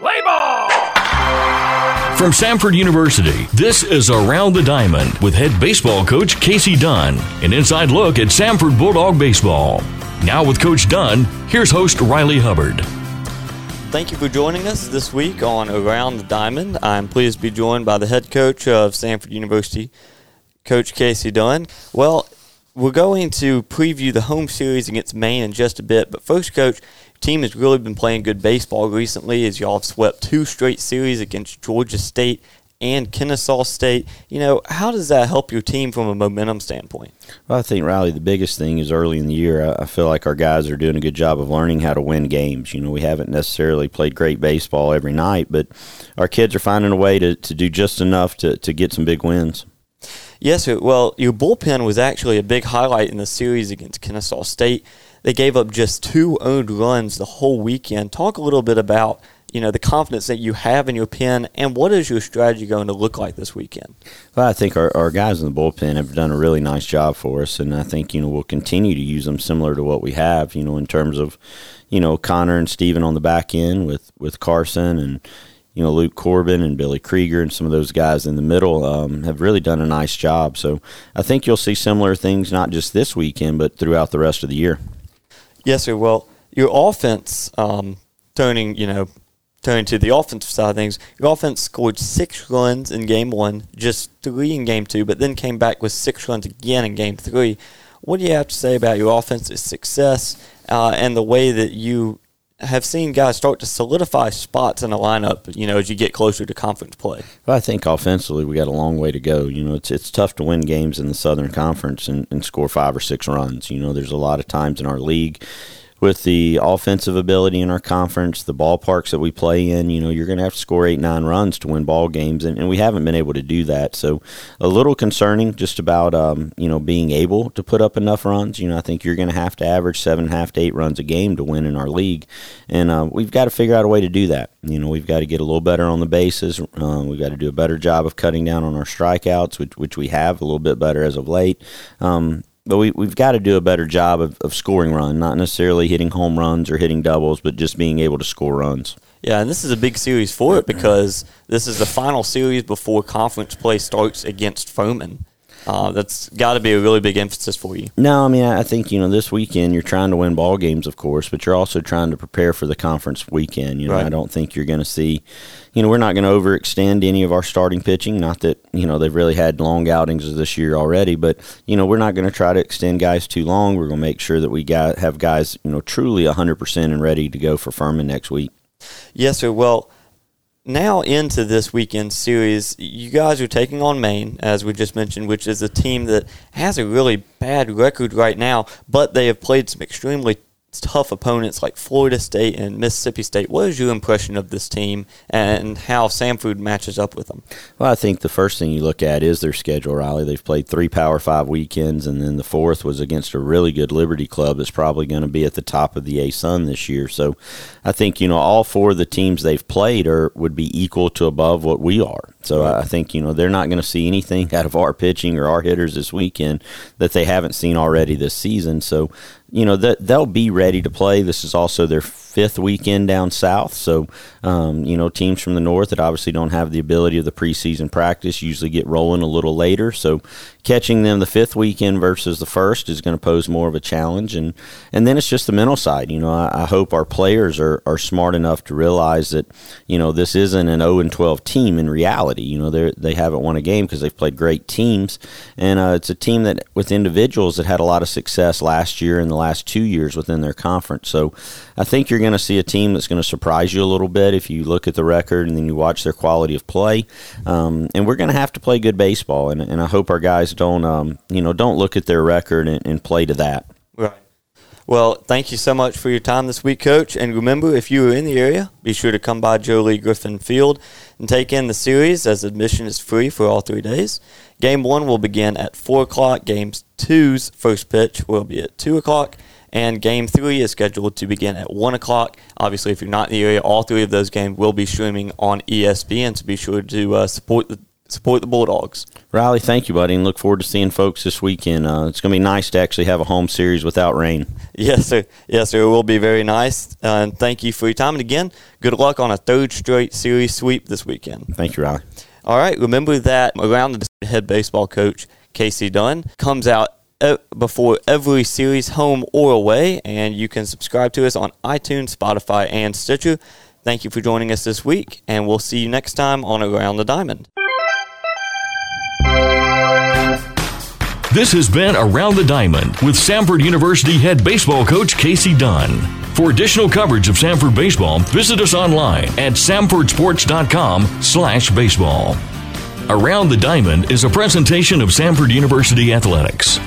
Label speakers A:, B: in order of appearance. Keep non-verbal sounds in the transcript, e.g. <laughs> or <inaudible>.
A: Play ball!
B: From Samford University, this is Around the Diamond with head baseball coach Casey Dunn. An inside look at Samford Bulldog baseball. Now with Coach Dunn, here's host Riley Hubbard.
C: Thank you for joining us this week on Around the Diamond. I'm pleased to be joined by the head coach of Samford University, Coach Casey Dunn. Well, we're going to preview the home series against Maine in just a bit, but first, Coach, team has really been playing good baseball recently as y'all have swept two straight series against Georgia State and Kennesaw State. You know, how does that help your team from a momentum standpoint?
D: Well, I think, Riley, the biggest thing is early in the year, I feel like our guys are doing a good job of learning how to win games. You know, we haven't necessarily played great baseball every night, but our kids are finding a way to, to do just enough to, to get some big wins.
C: Yes. Well, your bullpen was actually a big highlight in the series against Kennesaw State. They gave up just two earned runs the whole weekend. Talk a little bit about you know the confidence that you have in your pen and what is your strategy going to look like this weekend
D: well i think our, our guys in the bullpen have done a really nice job for us and i think you know we'll continue to use them similar to what we have you know in terms of you know connor and Steven on the back end with with carson and you know luke corbin and billy krieger and some of those guys in the middle um, have really done a nice job so i think you'll see similar things not just this weekend but throughout the rest of the year
C: Yes, sir. Well, your offense, um, turning, you know, turning to the offensive side of things, your offense scored six runs in game one, just three in game two, but then came back with six runs again in game three. What do you have to say about your offensive success uh, and the way that you have seen guys start to solidify spots in the lineup, you know, as you get closer to conference play?
D: Well, I think offensively we got a long way to go. You know, it's it's tough to win games in the Southern Conference and, and score five or six runs. You know, there's a lot of times in our league with the offensive ability in our conference, the ballparks that we play in, you know, you're going to have to score eight, nine runs to win ball games, and, and we haven't been able to do that. So, a little concerning just about, um, you know, being able to put up enough runs. You know, I think you're going to have to average seven and a half to eight runs a game to win in our league, and uh, we've got to figure out a way to do that. You know, we've got to get a little better on the bases. Uh, we've got to do a better job of cutting down on our strikeouts, which, which we have a little bit better as of late. Um, but we, we've got to do a better job of, of scoring run, not necessarily hitting home runs or hitting doubles, but just being able to score runs.
C: Yeah, and this is a big series for it because this is the final series before conference play starts against Furman. Uh, that's got to be a really big emphasis for you.
D: No, I mean I think you know this weekend you're trying to win ball games, of course, but you're also trying to prepare for the conference weekend. You know, right. I don't think you're going to see, you know, we're not going to overextend any of our starting pitching. Not that you know they've really had long outings this year already, but you know we're not going to try to extend guys too long. We're going to make sure that we got have guys you know truly 100 percent and ready to go for Furman next week.
C: Yes, sir. Well now into this weekend series, you guys are taking on Maine, as we just mentioned, which is a team that has a really bad record right now, but they have played some extremely tough opponents like Florida State and Mississippi State. What is your impression of this team and how Samford matches up with them?
D: Well, I think the first thing you look at is their schedule, Riley. They've played three Power Five weekends, and then the fourth was against a really good Liberty club that's probably going to be at the top of the ASUN this year. So I think, you know, all four of the teams they've played are would be equal to above what we are. So I think, you know, they're not going to see anything <laughs> out of our pitching or our hitters this weekend that they haven't seen already this season. So you know that they'll be ready to play. This is also their fifth weekend down south, so um, you know teams from the north that obviously don't have the ability of the preseason practice usually get rolling a little later. So catching them the fifth weekend versus the first is going to pose more of a challenge, and and then it's just the mental side. You know, I, I hope our players are are smart enough to realize that you know this isn't an 0 and 12 team in reality. You know, they they haven't won a game because they've played great teams, and uh, it's a team that with individuals that had a lot of success last year and the last two years within their conference. So I think you're going to see a team that's going to surprise you a little bit if you look at the record and then you watch their quality of play. Um, and we're going to have to play good baseball, and, and I hope our guys don't um, you know don't look at their record and, and play to that.
C: Right. Well, thank you so much for your time this week, Coach. And remember, if you are in the area, be sure to come by Joe Lee Griffin Field and take in the series as admission is free for all three days. Game one will begin at 4 o'clock. Game two's first pitch will be at 2 o'clock. And game three is scheduled to begin at 1 o'clock. Obviously, if you're not in the area, all three of those games will be streaming on ESPN, so be sure to uh, support the support the Bulldogs.
D: Riley, thank you, buddy, and look forward to seeing folks this weekend. Uh, it's going to be nice to actually have a home series without rain. <laughs>
C: Yes, sir. Yes, sir. It will be very nice. Uh, and thank you for your time. And again, good luck on a third straight series sweep this weekend.
D: Thank you, Riley.
C: All right. Remember that around the head baseball coach Casey Dunn comes out before every series, home or away, and you can subscribe to us on iTunes, Spotify, and Stitcher. Thank you for joining us this week, and we'll see you next time on Around the Diamond.
B: This has been Around the Diamond with Samford University head baseball coach Casey Dunn. For additional coverage of Samford baseball, visit us online at samfordsports.com slash baseball. Around the Diamond is a presentation of Samford University Athletics.